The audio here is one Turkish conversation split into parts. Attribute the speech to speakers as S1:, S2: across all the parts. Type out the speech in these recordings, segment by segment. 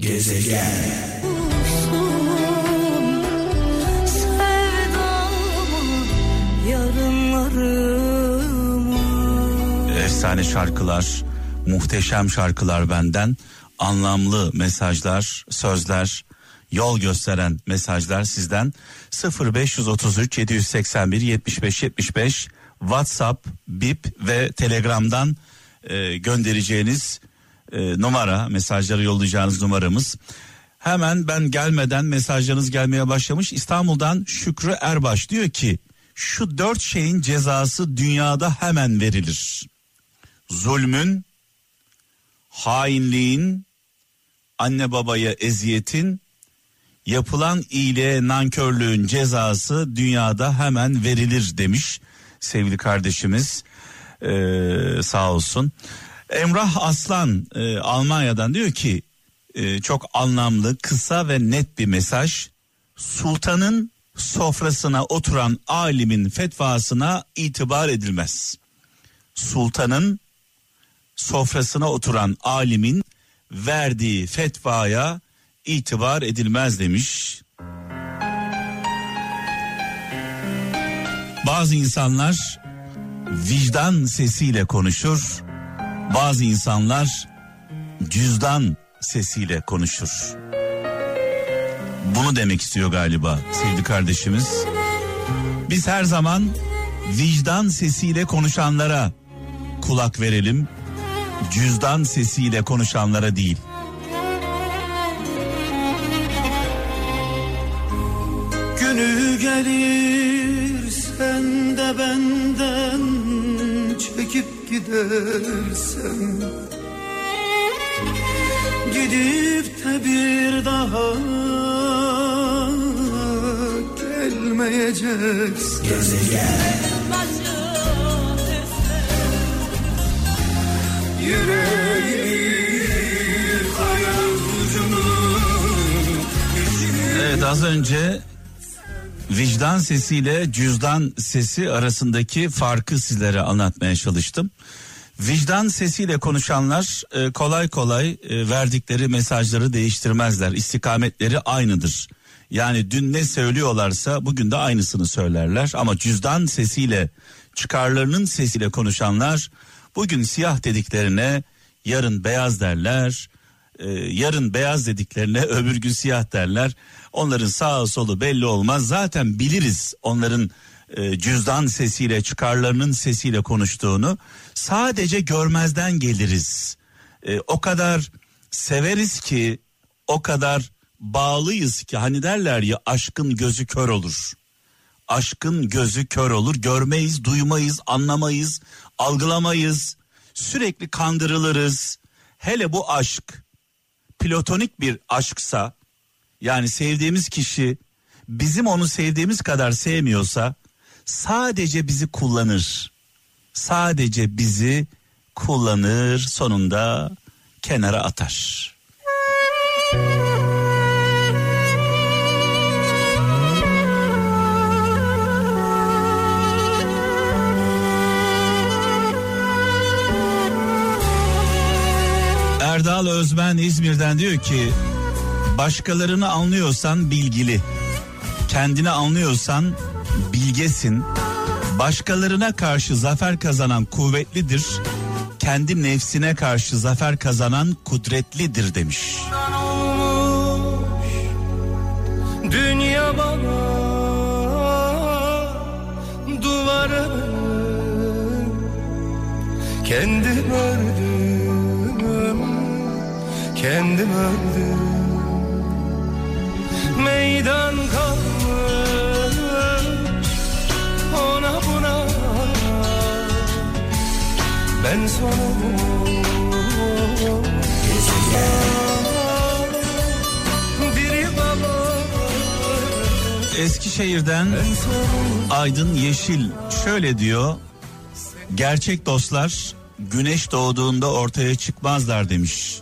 S1: Gezegen. Efsane şarkılar, muhteşem şarkılar benden, anlamlı mesajlar, sözler, yol gösteren mesajlar sizden. 0533 781 75 75 WhatsApp, Bip ve Telegram'dan e, göndereceğiniz e, numara, mesajları yollayacağınız numaramız. Hemen ben gelmeden mesajlarınız gelmeye başlamış. İstanbul'dan Şükrü Erbaş diyor ki şu dört şeyin cezası dünyada hemen verilir. Zulmün, hainliğin, anne babaya eziyetin, yapılan iyiliğe nankörlüğün cezası dünyada hemen verilir demiş sevgili kardeşimiz ee, sağ olsun. Emrah Aslan e, Almanya'dan diyor ki e, çok anlamlı kısa ve net bir mesaj. Sultanın sofrasına oturan alimin fetvasına itibar edilmez. Sultanın sofrasına oturan alimin verdiği fetvaya itibar edilmez demiş. Bazı insanlar vicdan sesiyle konuşur. Bazı insanlar cüzdan sesiyle konuşur. Bunu demek istiyor galiba sevgili kardeşimiz. Biz her zaman vicdan sesiyle konuşanlara kulak verelim. Cüzdan sesiyle konuşanlara değil.
S2: Günü gelir sen de benden gidersen Gidip de bir daha gelmeyeceksin. Gezegen
S1: Evet az önce vicdan sesiyle cüzdan sesi arasındaki farkı sizlere anlatmaya çalıştım. Vicdan sesiyle konuşanlar e, kolay kolay e, verdikleri mesajları değiştirmezler. İstikametleri aynıdır. Yani dün ne söylüyorlarsa bugün de aynısını söylerler. Ama cüzdan sesiyle çıkarlarının sesiyle konuşanlar bugün siyah dediklerine yarın beyaz derler. E, yarın beyaz dediklerine öbür gün siyah derler. Onların sağ solu belli olmaz. Zaten biliriz onların e, cüzdan sesiyle çıkarlarının sesiyle konuştuğunu. Sadece görmezden geliriz. E, o kadar severiz ki o kadar bağlıyız ki hani derler ya aşkın gözü kör olur. Aşkın gözü kör olur. Görmeyiz, duymayız, anlamayız, algılamayız. Sürekli kandırılırız. Hele bu aşk platonik bir aşksa yani sevdiğimiz kişi bizim onu sevdiğimiz kadar sevmiyorsa sadece bizi kullanır. Sadece bizi kullanır sonunda kenara atar. Erdal Özmen İzmir'den diyor ki başkalarını anlıyorsan bilgili, kendini anlıyorsan bilgesin, başkalarına karşı zafer kazanan kuvvetlidir, kendi nefsine karşı zafer kazanan kudretlidir demiş.
S2: Dünya bana duvarı kendim ördüm kendim ördüm meydan kalmış ona buna ben sonum
S1: Eskişehir'den Aydın Yeşil şöyle diyor. Gerçek dostlar güneş doğduğunda ortaya çıkmazlar demiş.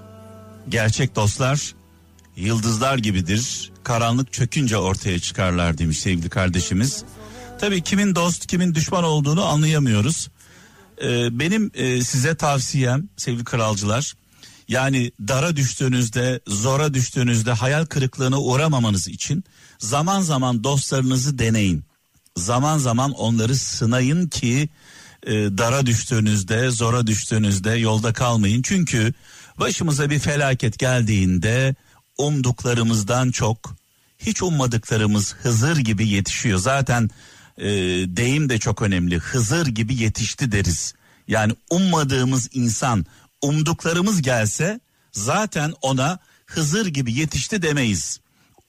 S1: Gerçek dostlar yıldızlar gibidir. Karanlık çökünce ortaya çıkarlar demiş sevgili kardeşimiz. Tabii kimin dost kimin düşman olduğunu anlayamıyoruz. Ee, benim e, size tavsiyem sevgili kralcılar Yani dara düştüğünüzde, zora düştüğünüzde hayal kırıklığına uğramamanız için zaman zaman dostlarınızı deneyin. Zaman zaman onları sınayın ki e, dara düştüğünüzde, zora düştüğünüzde yolda kalmayın. Çünkü başımıza bir felaket geldiğinde umduklarımızdan çok hiç ummadıklarımız Hızır gibi yetişiyor. Zaten e, deyim de çok önemli. Hızır gibi yetişti deriz. Yani ummadığımız insan umduklarımız gelse zaten ona Hızır gibi yetişti demeyiz.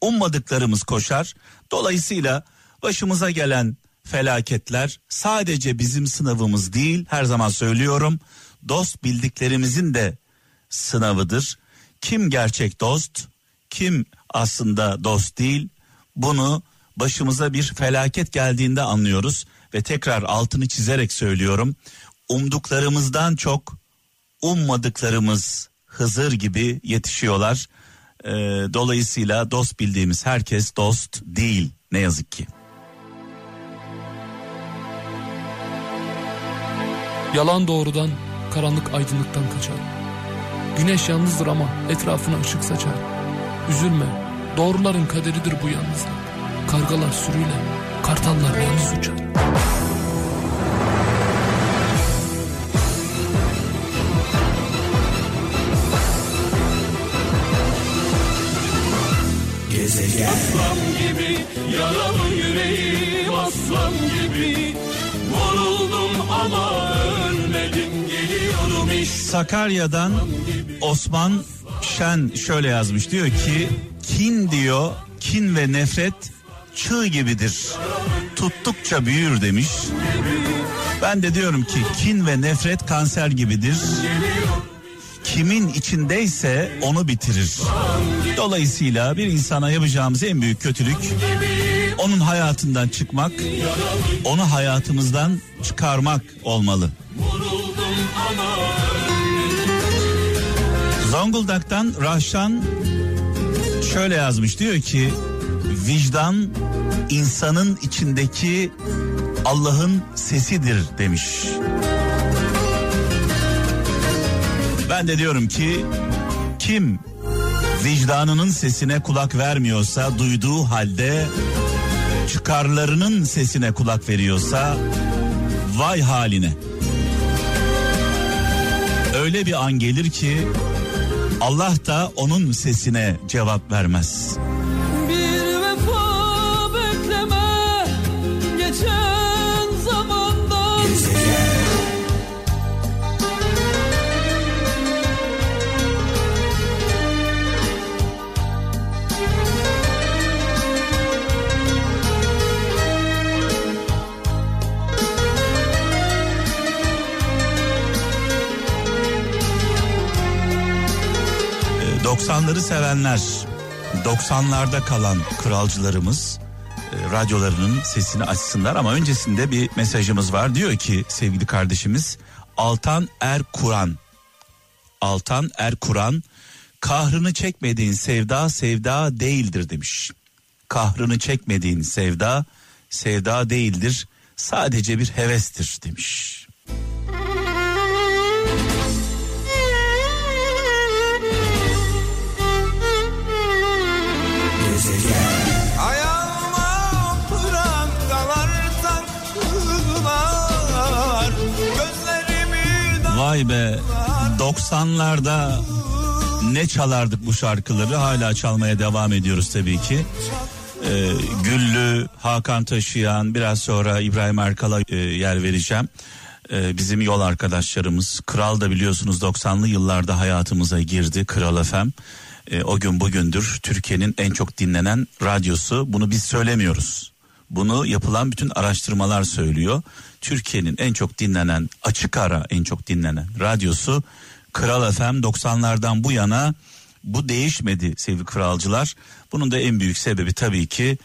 S1: Ummadıklarımız koşar. Dolayısıyla başımıza gelen felaketler sadece bizim sınavımız değil her zaman söylüyorum dost bildiklerimizin de sınavıdır. Kim gerçek dost, kim aslında dost değil bunu başımıza bir felaket geldiğinde anlıyoruz ve tekrar altını çizerek söylüyorum. Umduklarımızdan çok ummadıklarımız Hızır gibi yetişiyorlar. Ee, dolayısıyla dost bildiğimiz herkes dost değil ne yazık ki.
S3: Yalan doğrudan, karanlık aydınlıktan kaçar. Güneş yalnızdır ama etrafına ışık saçar. Üzülme, doğruların kaderidir bu yalnızlık. Kargalar sürüyle, kartallar yalnız uçar.
S4: Aslan gibi yaralı yüreğim aslan gibi Vuruldum ama ölmedim geliyorum işte
S1: Sakarya'dan Osman Şen şöyle yazmış diyor ki kin diyor kin ve nefret çığ gibidir tuttukça büyür demiş. Ben de diyorum ki kin ve nefret kanser gibidir. Kimin içindeyse onu bitirir. Dolayısıyla bir insana yapacağımız en büyük kötülük onun hayatından çıkmak, onu hayatımızdan çıkarmak olmalı. Zonguldak'tan Rahşan şöyle yazmış diyor ki vicdan insanın içindeki Allah'ın sesidir demiş. Ben de diyorum ki kim vicdanının sesine kulak vermiyorsa duyduğu halde çıkarlarının sesine kulak veriyorsa vay haline. Öyle bir an gelir ki Allah da onun sesine cevap vermez. 90'ları sevenler, 90'larda kalan kralcılarımız e, radyolarının sesini açsınlar ama öncesinde bir mesajımız var. Diyor ki sevgili kardeşimiz Altan Er Kur'an Altan Er Kur'an kahrını çekmediğin sevda sevda değildir demiş. Kahrını çekmediğin sevda sevda değildir sadece bir hevestir demiş. Vay be 90'larda ne çalardık bu şarkıları hala çalmaya devam ediyoruz tabii ki. Ee, Güllü, Hakan Taşıyan biraz sonra İbrahim Erkal'a e, yer vereceğim. Ee, bizim yol arkadaşlarımız Kral da biliyorsunuz 90'lı yıllarda hayatımıza girdi Kral FM. Ee, o gün bugündür Türkiye'nin en çok dinlenen radyosu bunu biz söylemiyoruz. Bunu yapılan bütün araştırmalar söylüyor. Türkiye'nin en çok dinlenen açık ara en çok dinlenen radyosu Kral FM 90'lardan bu yana bu değişmedi sevgili kralcılar. Bunun da en büyük sebebi tabii ki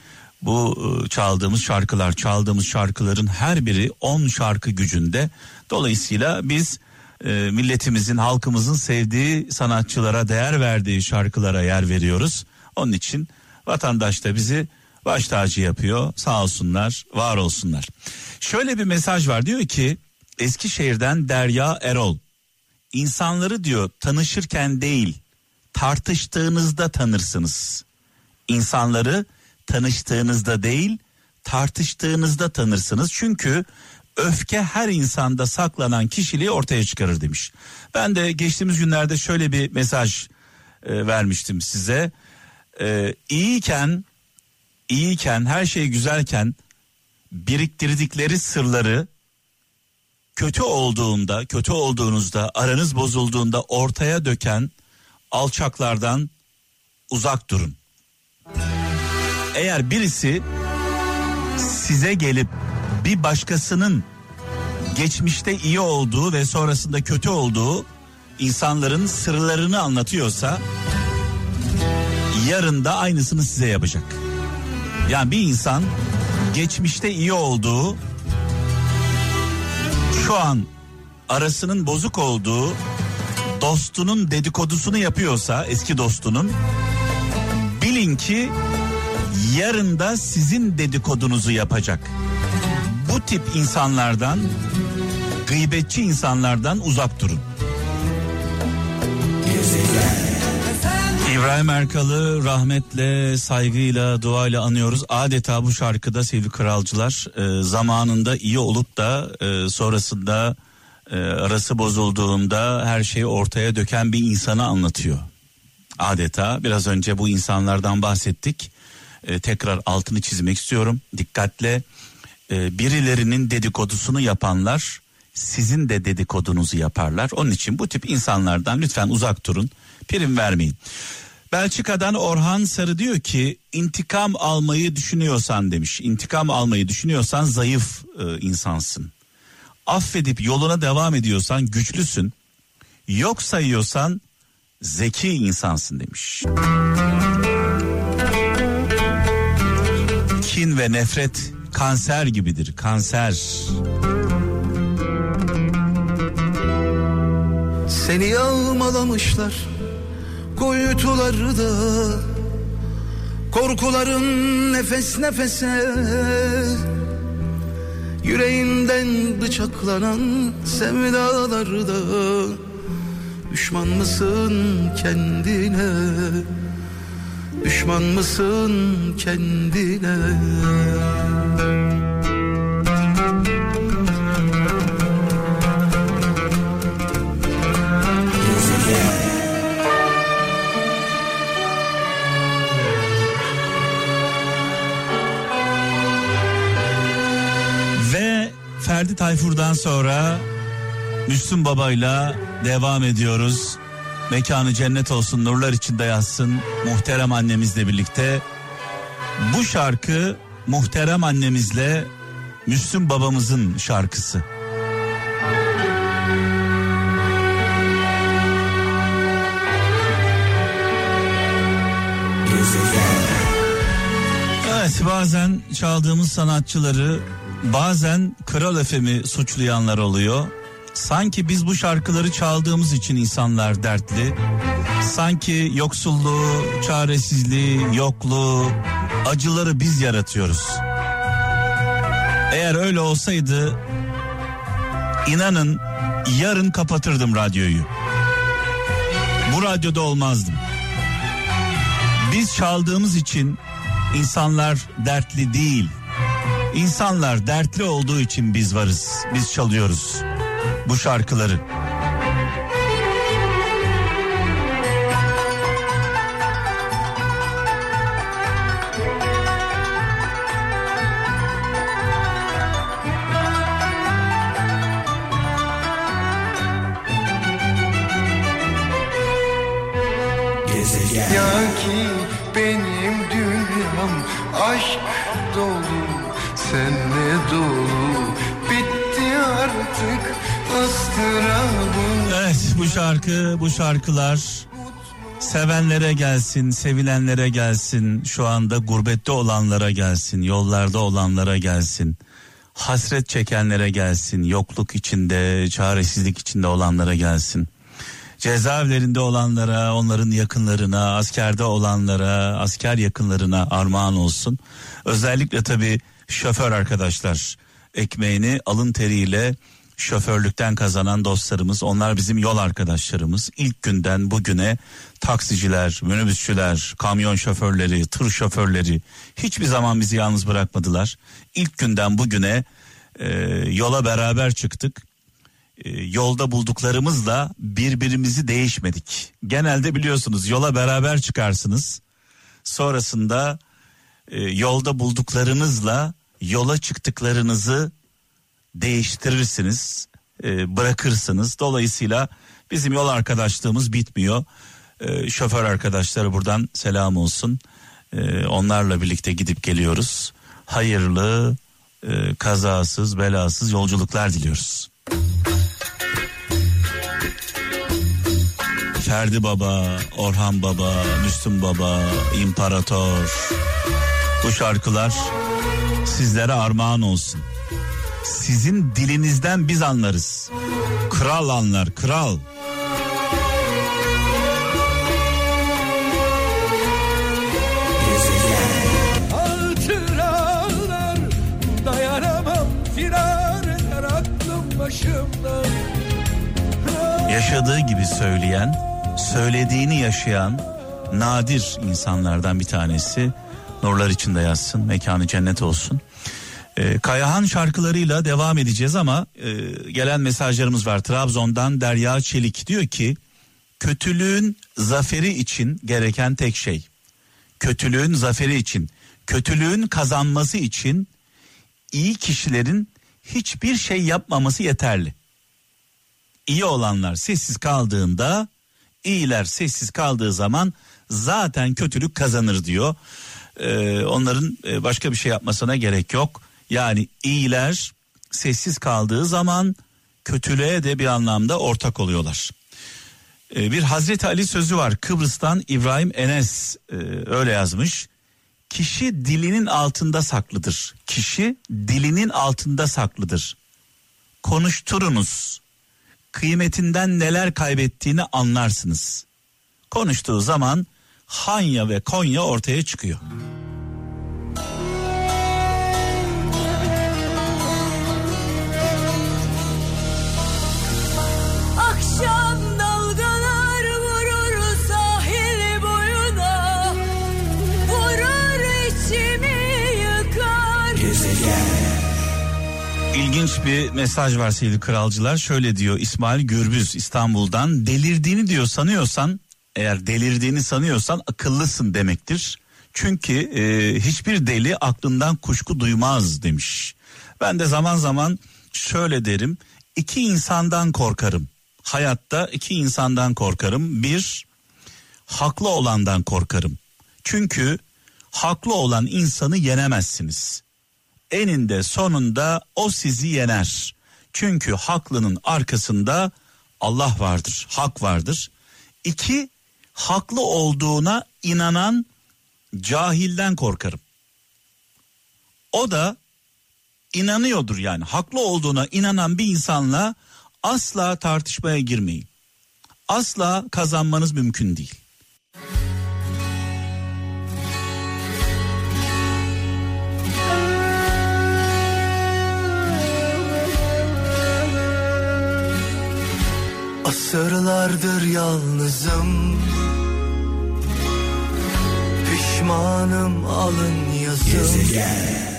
S1: bu e, çaldığımız şarkılar, çaldığımız şarkıların her biri 10 şarkı gücünde. Dolayısıyla biz e, milletimizin, halkımızın sevdiği sanatçılara, değer verdiği şarkılara yer veriyoruz. Onun için vatandaş da bizi baş tacı yapıyor. Sağ olsunlar, var olsunlar. Şöyle bir mesaj var diyor ki Eskişehir'den Derya Erol. insanları diyor tanışırken değil tartıştığınızda tanırsınız. İnsanları tanıştığınızda değil tartıştığınızda tanırsınız. Çünkü öfke her insanda saklanan kişiliği ortaya çıkarır demiş. Ben de geçtiğimiz günlerde şöyle bir mesaj e, vermiştim size. E, iyiyken iyiyken her şey güzelken biriktirdikleri sırları kötü olduğunda, kötü olduğunuzda, aranız bozulduğunda ortaya döken alçaklardan uzak durun. Eğer birisi size gelip bir başkasının geçmişte iyi olduğu ve sonrasında kötü olduğu insanların sırlarını anlatıyorsa yarın da aynısını size yapacak. Yani bir insan geçmişte iyi olduğu şu an arasının bozuk olduğu dostunun dedikodusunu yapıyorsa eski dostunun bilin ki yarın da sizin dedikodunuzu yapacak. Bu tip insanlardan gıybetçi insanlardan uzak durun. İbrahim Erkal'ı rahmetle, saygıyla, duayla anıyoruz. Adeta bu şarkıda sevgili kralcılar e, zamanında iyi olup da e, sonrasında e, arası bozulduğunda her şeyi ortaya döken bir insanı anlatıyor. Adeta biraz önce bu insanlardan bahsettik. Tekrar altını çizmek istiyorum. Dikkatle e, birilerinin dedikodusunu yapanlar sizin de dedikodunuzu yaparlar. Onun için bu tip insanlardan lütfen uzak durun. Prim vermeyin. Belçika'dan Orhan Sarı diyor ki intikam almayı düşünüyorsan demiş. İntikam almayı düşünüyorsan zayıf e, insansın. Affedip yoluna devam ediyorsan güçlüsün. Yok sayıyorsan zeki insansın demiş. Kin ve nefret kanser gibidir. Kanser.
S5: Seni yağmalamışlar kuytularda Korkuların nefes nefese Yüreğinden bıçaklanan sevdalarda Düşman mısın kendine Düşman mısın kendine
S1: Ve Ferdi Tayfur'dan sonra Müslüm Baba'yla devam ediyoruz. Mekanı cennet olsun, nurlar içinde yatsın. Muhterem annemizle birlikte. Bu şarkı muhterem annemizle Müslüm babamızın şarkısı. Evet bazen çaldığımız sanatçıları bazen Kral Efem'i suçlayanlar oluyor. Sanki biz bu şarkıları çaldığımız için insanlar dertli. Sanki yoksulluğu, çaresizliği, yokluğu, acıları biz yaratıyoruz. Eğer öyle olsaydı inanın yarın kapatırdım radyoyu. Bu radyoda olmazdım. Biz çaldığımız için insanlar dertli değil. İnsanlar dertli olduğu için biz varız. Biz çalıyoruz bu şarkıları.
S2: Ya ki benim dünyam aşk dolu Senle dolu Bitti artık
S1: Evet bu şarkı bu şarkılar sevenlere gelsin, sevilenlere gelsin, şu anda gurbette olanlara gelsin, yollarda olanlara gelsin. Hasret çekenlere gelsin, yokluk içinde, çaresizlik içinde olanlara gelsin. Cezaevlerinde olanlara, onların yakınlarına, askerde olanlara, asker yakınlarına armağan olsun. Özellikle tabii şoför arkadaşlar ekmeğini alın teriyle şoförlükten kazanan dostlarımız, onlar bizim yol arkadaşlarımız. İlk günden bugüne taksiciler, minibüsçüler, kamyon şoförleri, tır şoförleri hiçbir zaman bizi yalnız bırakmadılar. İlk günden bugüne e, yola beraber çıktık. E, yolda bulduklarımızla birbirimizi değişmedik. Genelde biliyorsunuz yola beraber çıkarsınız. Sonrasında e, yolda bulduklarınızla yola çıktıklarınızı değiştirirsiniz, e, bırakırsınız. Dolayısıyla bizim yol arkadaşlığımız bitmiyor. E, şoför arkadaşlara buradan selam olsun. E, onlarla birlikte gidip geliyoruz. Hayırlı, kazasız, belasız yolculuklar diliyoruz. Ferdi Baba, Orhan Baba, Müslüm Baba, İmparator. Bu şarkılar sizlere armağan olsun. Sizin dilinizden biz anlarız. Kral anlar, kral.
S4: Hatıralar dayanamam firar eder aklım başımdan
S1: Yaşadığı gibi söyleyen, söylediğini yaşayan nadir insanlardan bir tanesi. Nurlar içinde yazsın, mekanı cennet olsun. Ee, Kayahan şarkılarıyla devam edeceğiz ama e, gelen mesajlarımız var. Trabzon'dan Derya Çelik diyor ki kötülüğün zaferi için gereken tek şey. Kötülüğün zaferi için, kötülüğün kazanması için iyi kişilerin hiçbir şey yapmaması yeterli. İyi olanlar sessiz kaldığında, iyiler sessiz kaldığı zaman zaten kötülük kazanır diyor. Ee, onların e, başka bir şey yapmasına gerek yok. Yani iyiler sessiz kaldığı zaman kötülüğe de bir anlamda ortak oluyorlar. Ee, bir Hazreti Ali sözü var Kıbrıs'tan İbrahim Enes e, öyle yazmış. Kişi dilinin altında saklıdır. Kişi dilinin altında saklıdır. Konuşturunuz. Kıymetinden neler kaybettiğini anlarsınız. Konuştuğu zaman Hanya ve Konya ortaya çıkıyor. İlginç bir mesaj var sevgili kralcılar. Şöyle diyor İsmail Gürbüz İstanbul'dan. Delirdiğini diyor sanıyorsan eğer delirdiğini sanıyorsan akıllısın demektir. Çünkü e, hiçbir deli aklından kuşku duymaz demiş. Ben de zaman zaman şöyle derim. İki insandan korkarım. Hayatta iki insandan korkarım. Bir, haklı olandan korkarım. Çünkü haklı olan insanı yenemezsiniz. Eninde sonunda o sizi yener. Çünkü haklının arkasında Allah vardır, hak vardır. İki, haklı olduğuna inanan cahilden korkarım. O da inanıyordur yani haklı olduğuna inanan bir insanla asla tartışmaya girmeyin. Asla kazanmanız mümkün değil.
S5: Asırlardır yalnızım. Pişmanım alın yazım